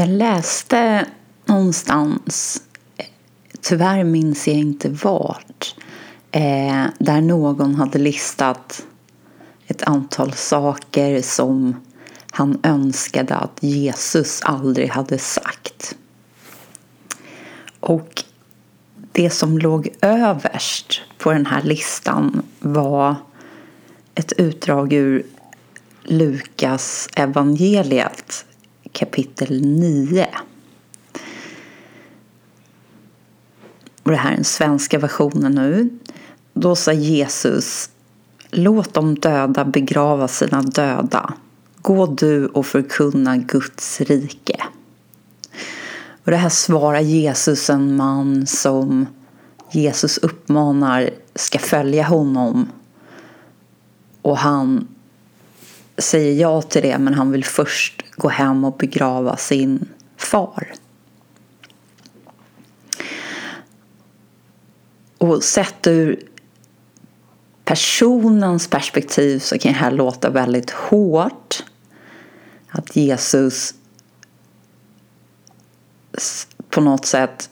Jag läste någonstans, tyvärr minns jag inte vart, eh, där någon hade listat ett antal saker som han önskade att Jesus aldrig hade sagt. Och det som låg överst på den här listan var ett utdrag ur Lukas evangeliet kapitel 9. Och det här är den svenska versionen nu. Då sa Jesus Låt de döda begrava sina döda. Gå du och förkunna Guds rike. Och det här svarar Jesus en man som Jesus uppmanar ska följa honom. Och han säger ja till det men han vill först gå hem och begrava sin far. Och sett ur personens perspektiv så kan det här låta väldigt hårt. Att Jesus på något sätt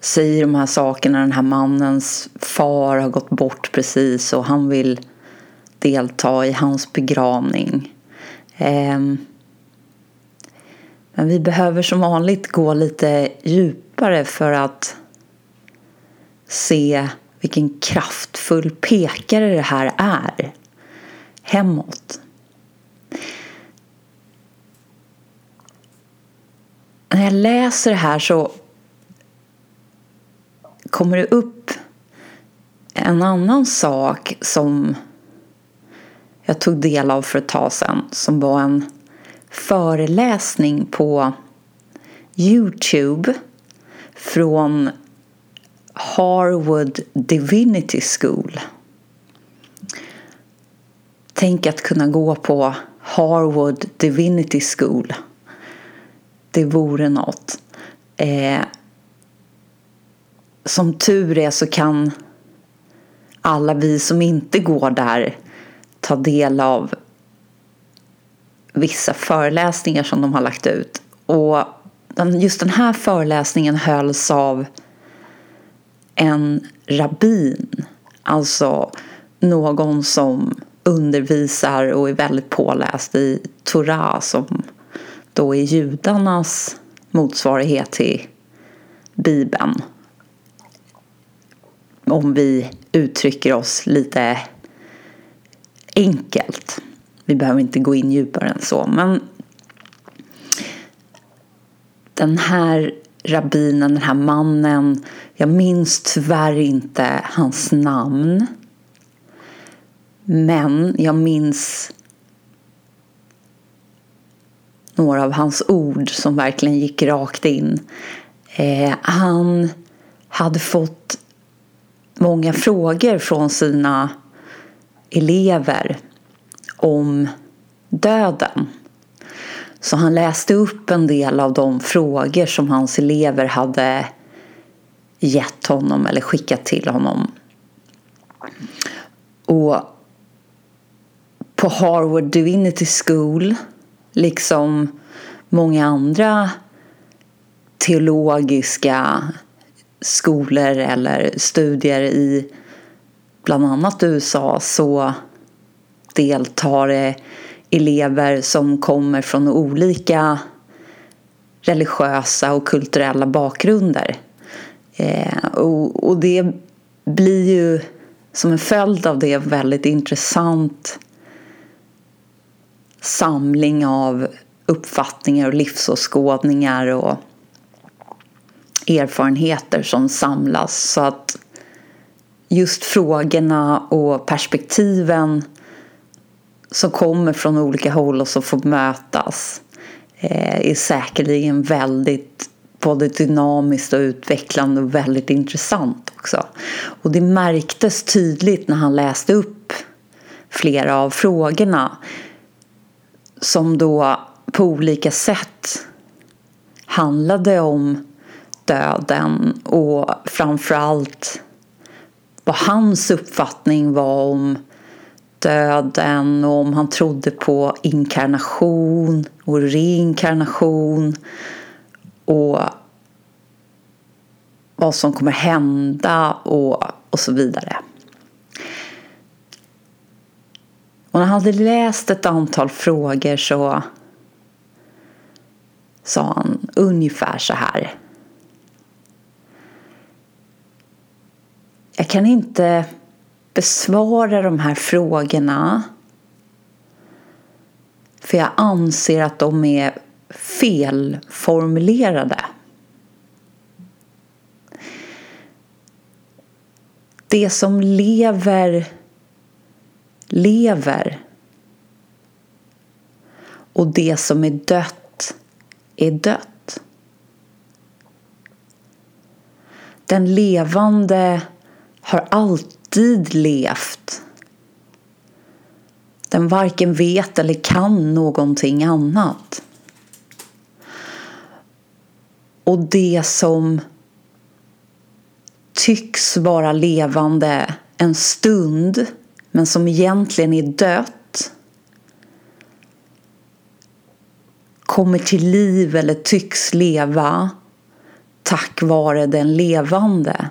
säger de här sakerna. Den här mannens far har gått bort precis och han vill delta i hans begravning. Ehm, men vi behöver som vanligt gå lite djupare för att se vilken kraftfull pekare det här är hemåt. När jag läser det här så kommer det upp en annan sak som jag tog del av för ett tag sedan som var en föreläsning på Youtube från Harvard Divinity School. Tänk att kunna gå på Harvard Divinity School. Det vore något. Eh, som tur är så kan alla vi som inte går där ta del av vissa föreläsningar som de har lagt ut. Och just den här föreläsningen hölls av en rabbin, alltså någon som undervisar och är väldigt påläst i Torah som då är judarnas motsvarighet till Bibeln. Om vi uttrycker oss lite enkelt. Vi behöver inte gå in djupare än så. Men den här rabbinen, den här mannen, jag minns tyvärr inte hans namn. Men jag minns några av hans ord som verkligen gick rakt in. Eh, han hade fått många frågor från sina elever om döden. Så han läste upp en del av de frågor som hans elever hade gett honom eller skickat till honom. Och på Harvard Divinity School, liksom många andra teologiska skolor eller studier i bland annat USA så deltar elever som kommer från olika religiösa och kulturella bakgrunder. Eh, och, och det blir ju som en följd av det väldigt intressant samling av uppfattningar och livsåskådningar och erfarenheter som samlas. Så att just frågorna och perspektiven som kommer från olika håll och som får mötas eh, är säkerligen väldigt både dynamiskt och utvecklande och väldigt intressant också. Och det märktes tydligt när han läste upp flera av frågorna som då på olika sätt handlade om döden och framförallt vad hans uppfattning var om döden och om han trodde på inkarnation och reinkarnation och vad som kommer hända och, och så vidare. Och när han hade läst ett antal frågor så sa han ungefär så här. Jag kan inte besvara de här frågorna för jag anser att de är felformulerade. Det som lever, lever. Och det som är dött, är dött. Den levande har alltid levt. Den varken vet eller kan någonting annat. Och det som tycks vara levande en stund men som egentligen är dött kommer till liv eller tycks leva tack vare den levande.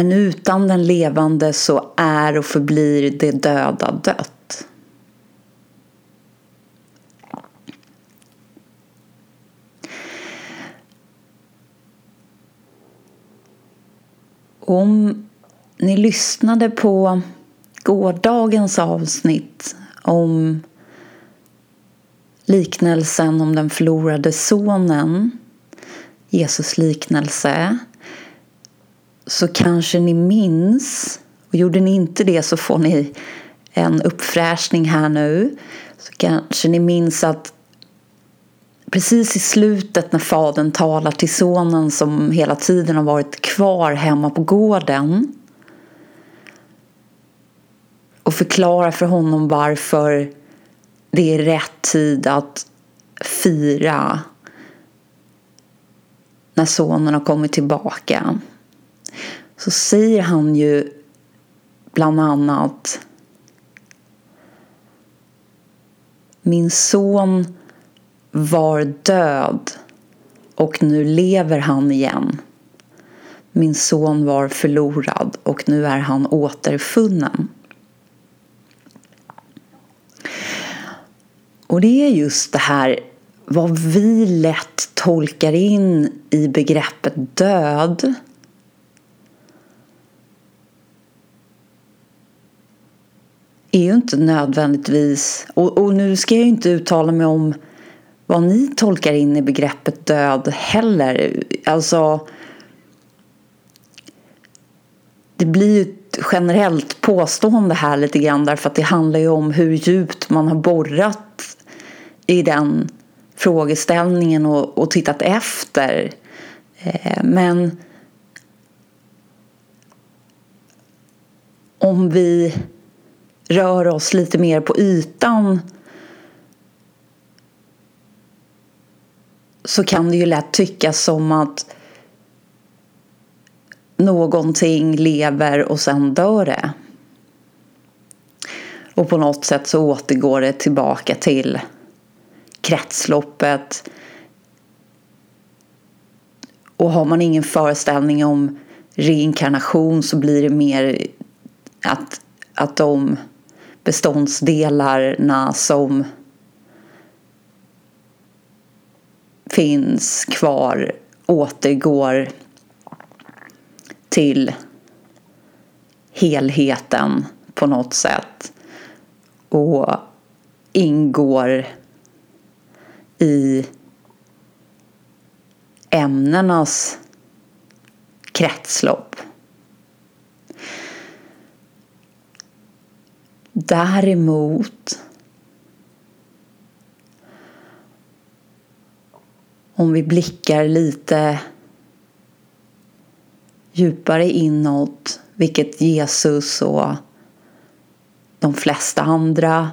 Men utan den levande så är och förblir det döda dött. Om ni lyssnade på gårdagens avsnitt om liknelsen om den förlorade sonen, Jesus liknelse, så kanske ni minns, och gjorde ni inte det så får ni en uppfräschning här nu, så kanske ni minns att precis i slutet när fadern talar till sonen som hela tiden har varit kvar hemma på gården och förklarar för honom varför det är rätt tid att fira när sonen har kommit tillbaka så säger han ju bland annat Min son var död och nu lever han igen. Min son var förlorad och nu är han återfunnen. Och det är just det här vad vi lätt tolkar in i begreppet död är ju inte nödvändigtvis, och, och nu ska jag ju inte uttala mig om vad ni tolkar in i begreppet död heller. Alltså det blir ju ett generellt påstående här lite grann därför att det handlar ju om hur djupt man har borrat i den frågeställningen och, och tittat efter. Eh, men om vi rör oss lite mer på ytan så kan det ju lätt tyckas som att någonting lever och sen dör det. Och på något sätt så återgår det tillbaka till kretsloppet. Och har man ingen föreställning om reinkarnation så blir det mer att, att de beståndsdelarna som finns kvar återgår till helheten på något sätt och ingår i ämnenas kretslopp. Däremot om vi blickar lite djupare inåt, vilket Jesus och de flesta andra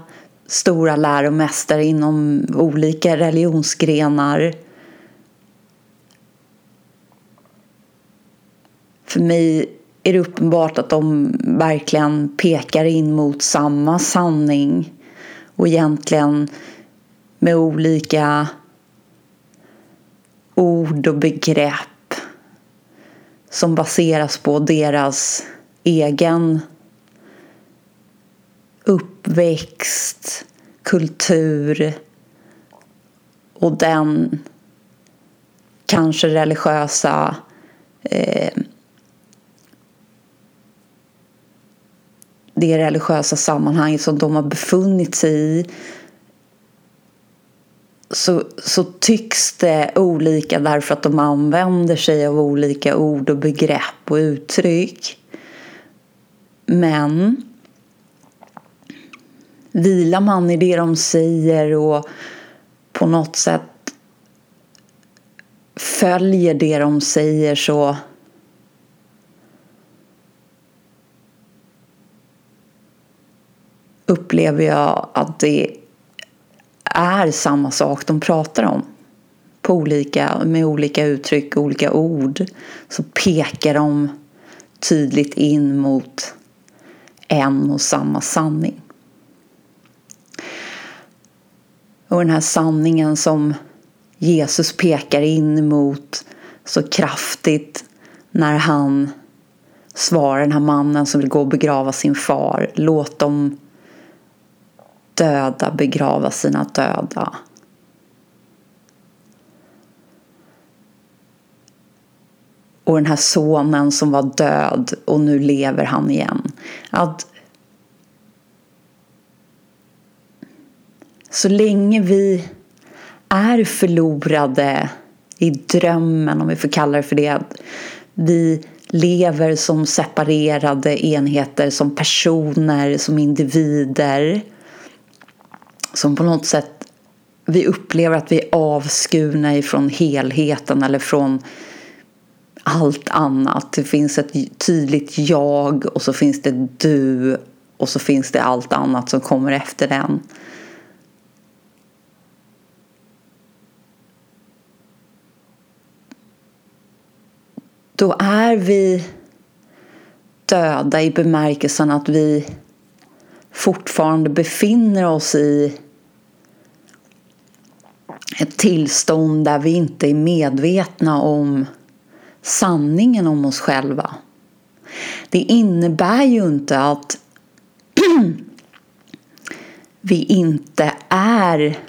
stora läromästare inom olika religionsgrenar. För mig är det uppenbart att de verkligen pekar in mot samma sanning? Och egentligen med olika ord och begrepp som baseras på deras egen uppväxt, kultur och den kanske religiösa eh, det religiösa sammanhang som de har befunnit sig i så, så tycks det olika därför att de använder sig av olika ord och begrepp och uttryck. Men vilar man i det de säger och på något sätt följer det de säger så upplever jag att det är samma sak de pratar om. På olika, med olika uttryck, olika ord så pekar de tydligt in mot en och samma sanning. Och den här sanningen som Jesus pekar in emot så kraftigt när han svarar den här mannen som vill gå och begrava sin far. Låt dem döda begrava sina döda. Och den här sonen som var död och nu lever han igen. Att så länge vi är förlorade i drömmen, om vi får kalla det för det, att vi lever som separerade enheter, som personer, som individer som på något sätt vi upplever att vi är avskurna ifrån helheten eller från allt annat. Det finns ett tydligt jag och så finns det du och så finns det allt annat som kommer efter den. Då är vi döda i bemärkelsen att vi fortfarande befinner oss i ett tillstånd där vi inte är medvetna om sanningen om oss själva. Det innebär ju inte att vi inte är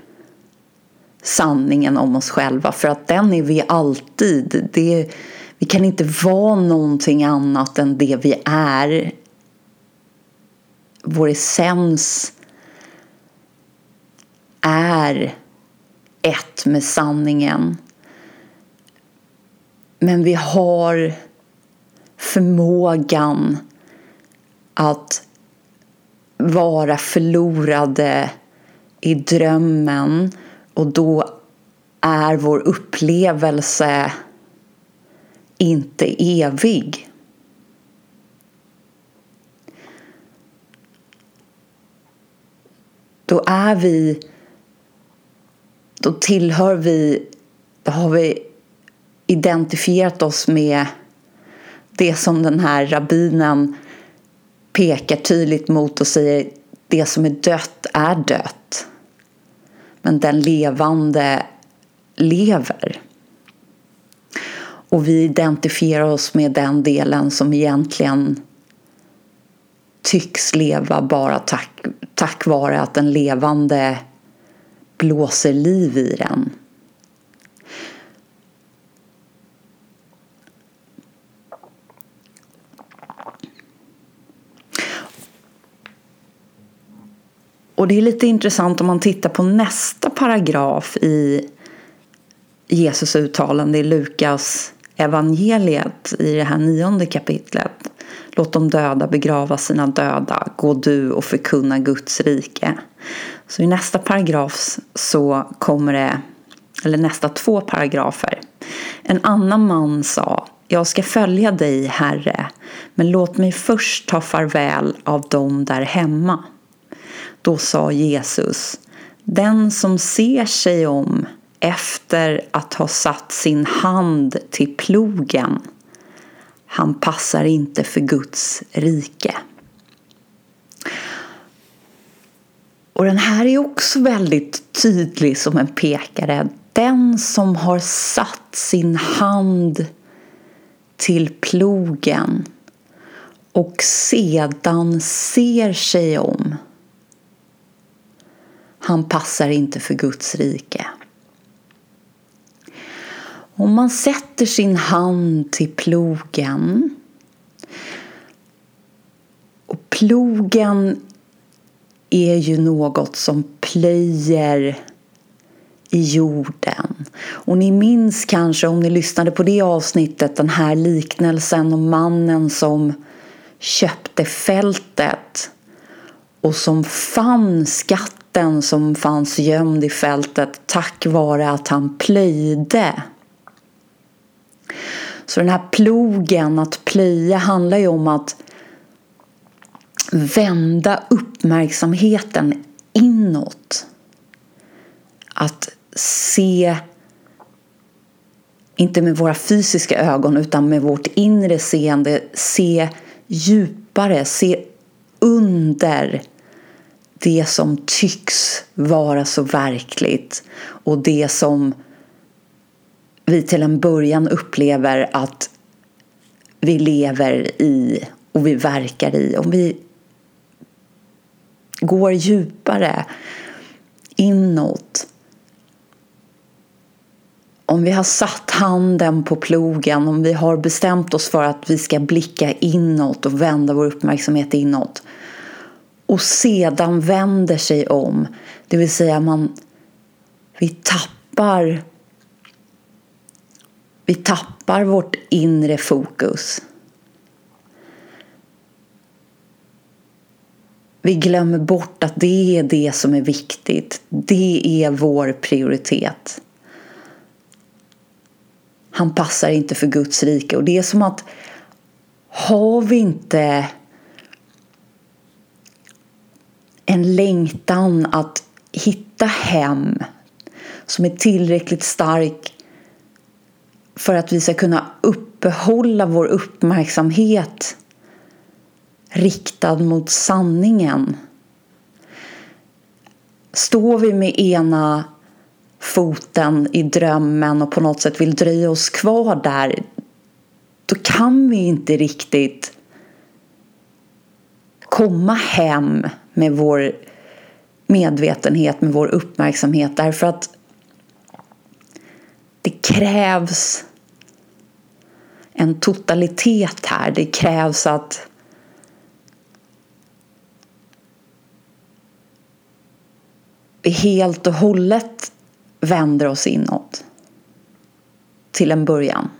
sanningen om oss själva för att den är vi alltid. Det, vi kan inte vara någonting annat än det vi är. Vår essens är ett med sanningen. Men vi har förmågan att vara förlorade i drömmen och då är vår upplevelse inte evig. Då är vi då tillhör vi, då har vi identifierat oss med det som den här rabbinen pekar tydligt mot och säger det som är dött är dött. Men den levande lever. Och vi identifierar oss med den delen som egentligen tycks leva bara tack, tack vare att den levande blåser liv i den. Och det är lite intressant om man tittar på nästa paragraf i Jesus uttalande i Lukas evangeliet i det här nionde kapitlet. Låt de döda begrava sina döda, gå du och förkunna Guds rike. Så i nästa paragraf så kommer det, eller nästa två paragrafer. En annan man sa, jag ska följa dig, Herre, men låt mig först ta farväl av dem där hemma. Då sa Jesus, den som ser sig om efter att ha satt sin hand till plogen, Han passar inte för Guds rike. Och den här är också väldigt tydlig som en pekare. Den som har satt sin hand till plogen och sedan ser sig om. Han passar inte för Guds rike. Om man sätter sin hand till plogen och plogen är ju något som plöjer i jorden. Och ni minns kanske om ni lyssnade på det avsnittet den här liknelsen om mannen som köpte fältet och som fann skatten som fanns gömd i fältet tack vare att han plöjde. Så den här plogen, att plöja, handlar ju om att vända uppmärksamheten inåt. Att se, inte med våra fysiska ögon utan med vårt inre seende, se djupare, se under det som tycks vara så verkligt och det som vi till en början upplever att vi lever i och vi verkar i. Om vi går djupare inåt. Om vi har satt handen på plogen, om vi har bestämt oss för att vi ska blicka inåt och vända vår uppmärksamhet inåt och sedan vänder sig om, det vill säga man, vi tappar vi tappar vårt inre fokus. Vi glömmer bort att det är det som är viktigt. Det är vår prioritet. Han passar inte för Guds rike. Och det är som att har vi inte en längtan att hitta hem som är tillräckligt stark för att vi ska kunna uppehålla vår uppmärksamhet riktad mot sanningen. Står vi med ena foten i drömmen och på något sätt vill dröja oss kvar där då kan vi inte riktigt komma hem med vår medvetenhet, med vår uppmärksamhet därför att det krävs en totalitet här. Det krävs att vi helt och hållet vänder oss inåt till en början.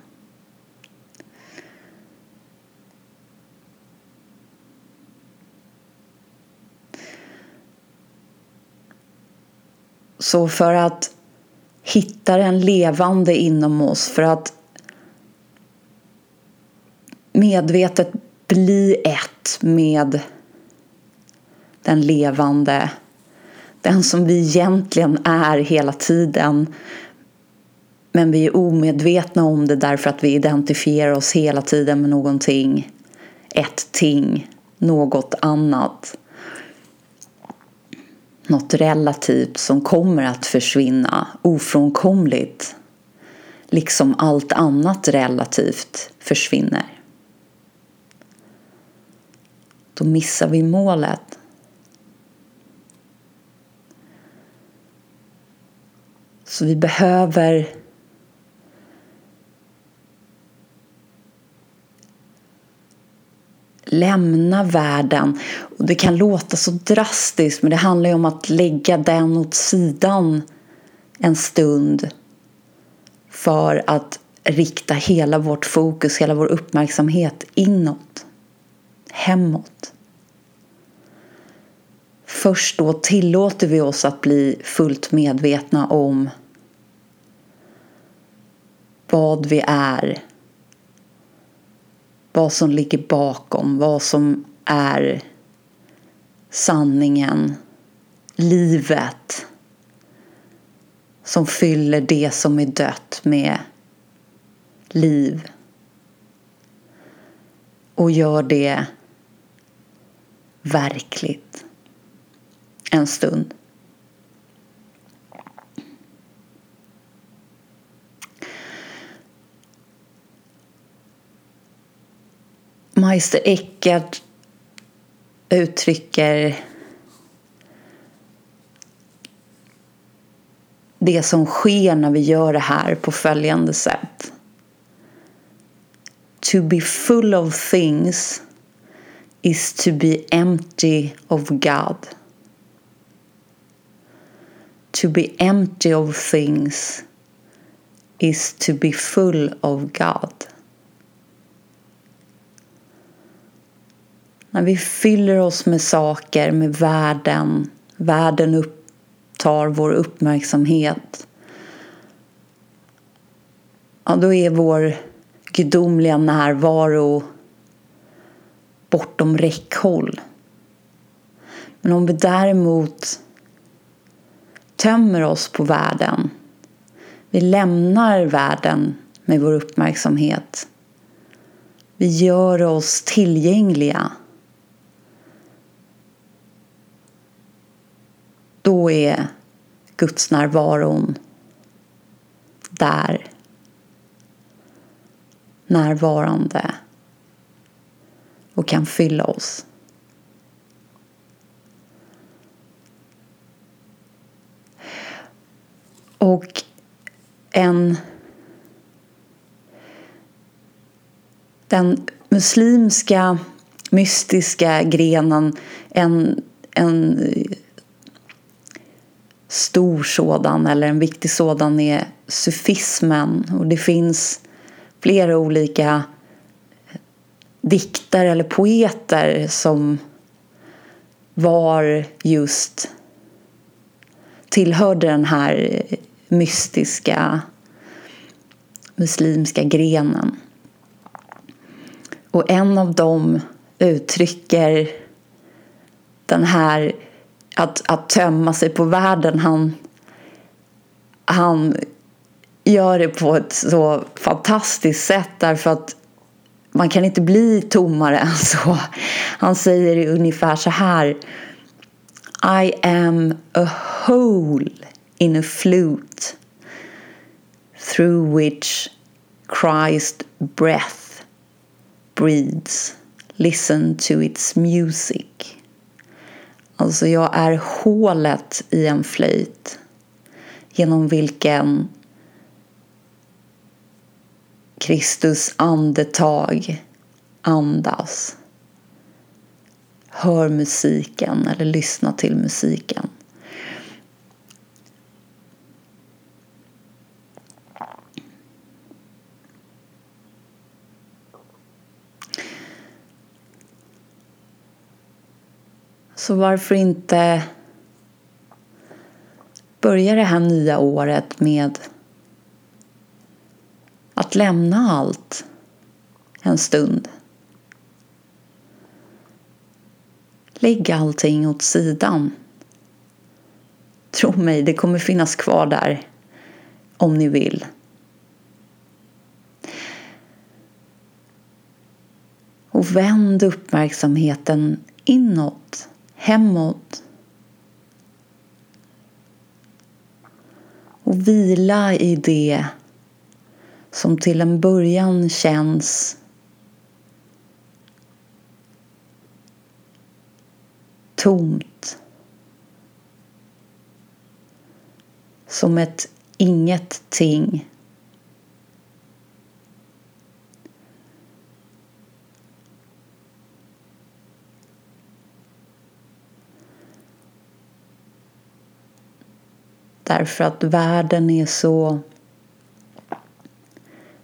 Så för att hitta den levande inom oss, för att medvetet bli ett med den levande, den som vi egentligen är hela tiden. Men vi är omedvetna om det därför att vi identifierar oss hela tiden med någonting, ett ting, något annat. Något relativt som kommer att försvinna ofrånkomligt. Liksom allt annat relativt försvinner då missar vi målet. Så vi behöver lämna världen. Och det kan låta så drastiskt men det handlar ju om att lägga den åt sidan en stund för att rikta hela vårt fokus, hela vår uppmärksamhet inåt hemåt. Först då tillåter vi oss att bli fullt medvetna om vad vi är, vad som ligger bakom, vad som är sanningen, livet som fyller det som är dött med liv. Och gör det verkligt en stund. Meister Eckhart uttrycker det som sker när vi gör det här på följande sätt. To be full of things is to be empty of God. To be empty of things is to be full of God. När vi fyller oss med saker, med världen, världen upptar vår uppmärksamhet. Ja, då är vår gudomliga närvaro bortom räckhåll. Men om vi däremot tömmer oss på världen, vi lämnar världen med vår uppmärksamhet, vi gör oss tillgängliga då är Guds närvaron där. Närvarande och kan fylla oss. Och en den muslimska mystiska grenen en, en stor sådan eller en viktig sådan är sufismen. Och det finns flera olika diktare eller poeter som var just tillhörde den här mystiska muslimska grenen. Och en av dem uttrycker den här att, att tömma sig på världen. Han, han gör det på ett så fantastiskt sätt därför att man kan inte bli tommare än så. Han säger ungefär så här. I am a whole in a flute through which Christ breath breathes. Listen to its music. Alltså jag är hålet i en flöjt genom vilken Kristus andetag andas. Hör musiken eller lyssna till musiken. Så varför inte börja det här nya året med att lämna allt en stund. Lägg allting åt sidan. Tro mig, det kommer finnas kvar där om ni vill. Och vänd uppmärksamheten inåt hemåt. Och vila i det som till en början känns tomt. Som ett ingenting. Därför att världen är så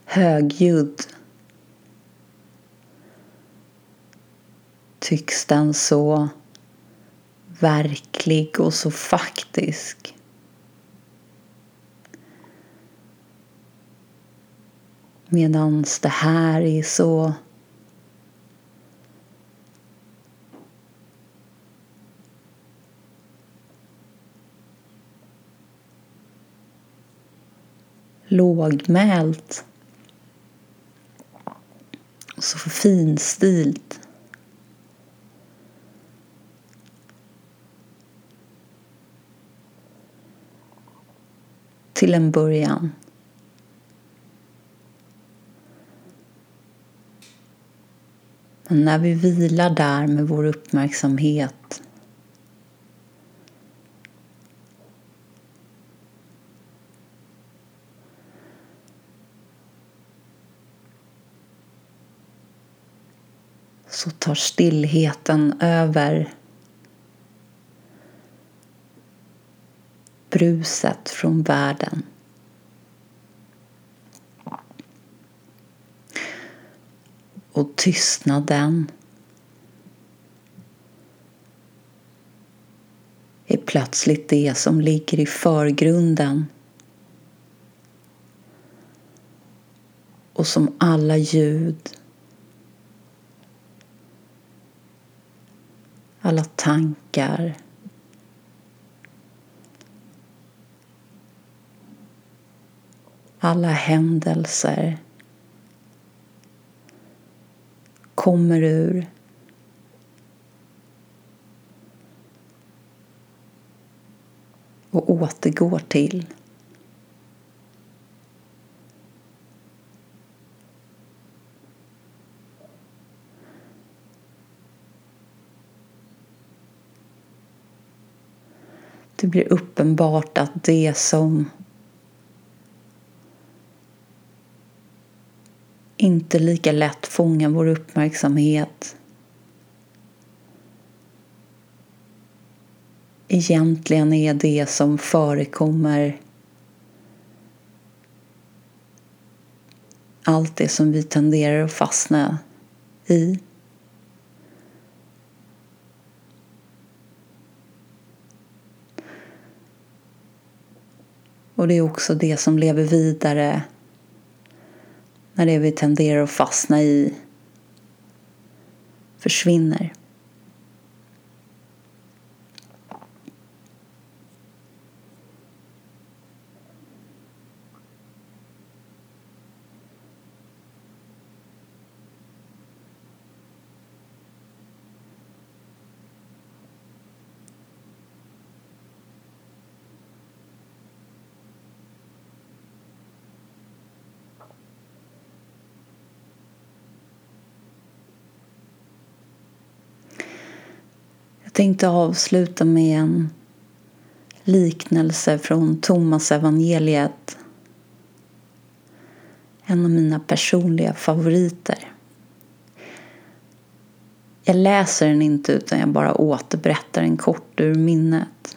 högljudd. Tycks den så verklig och så faktisk. Medan det här är så lågmält. Och Så finstilt. Till en början. Men när vi vilar där med vår uppmärksamhet så tar stillheten över bruset från världen. Och tystnaden är plötsligt det som ligger i förgrunden och som alla ljud alla tankar. Alla händelser kommer ur och återgår till det blir uppenbart att det som inte lika lätt fångar vår uppmärksamhet egentligen är det som förekommer allt det som vi tenderar att fastna i. Och det är också det som lever vidare när det vi tenderar att fastna i försvinner. Tänkte avsluta med en liknelse från Thomas evangeliet. En av mina personliga favoriter. Jag läser den inte utan jag bara återberättar den kort ur minnet.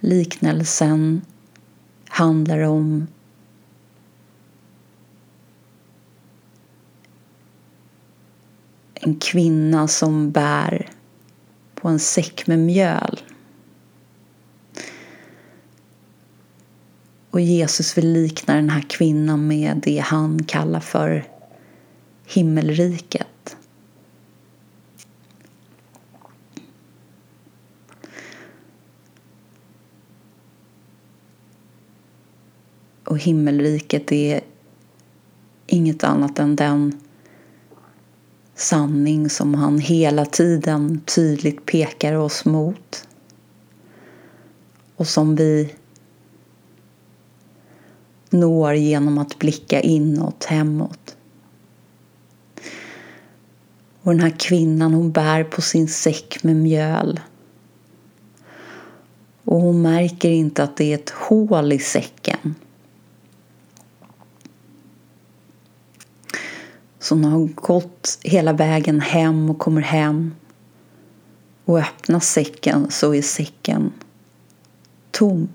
Liknelsen handlar om en kvinna som bär på en säck med mjöl. Och Jesus vill likna den här kvinnan med det han kallar för himmelriket. Och himmelriket är inget annat än den sanning som han hela tiden tydligt pekar oss mot och som vi når genom att blicka inåt, hemåt. Och den här kvinnan hon bär på sin säck med mjöl. Och hon märker inte att det är ett hål i säcken. Som har gått hela vägen hem och kommer hem och öppnar säcken så är säcken tom.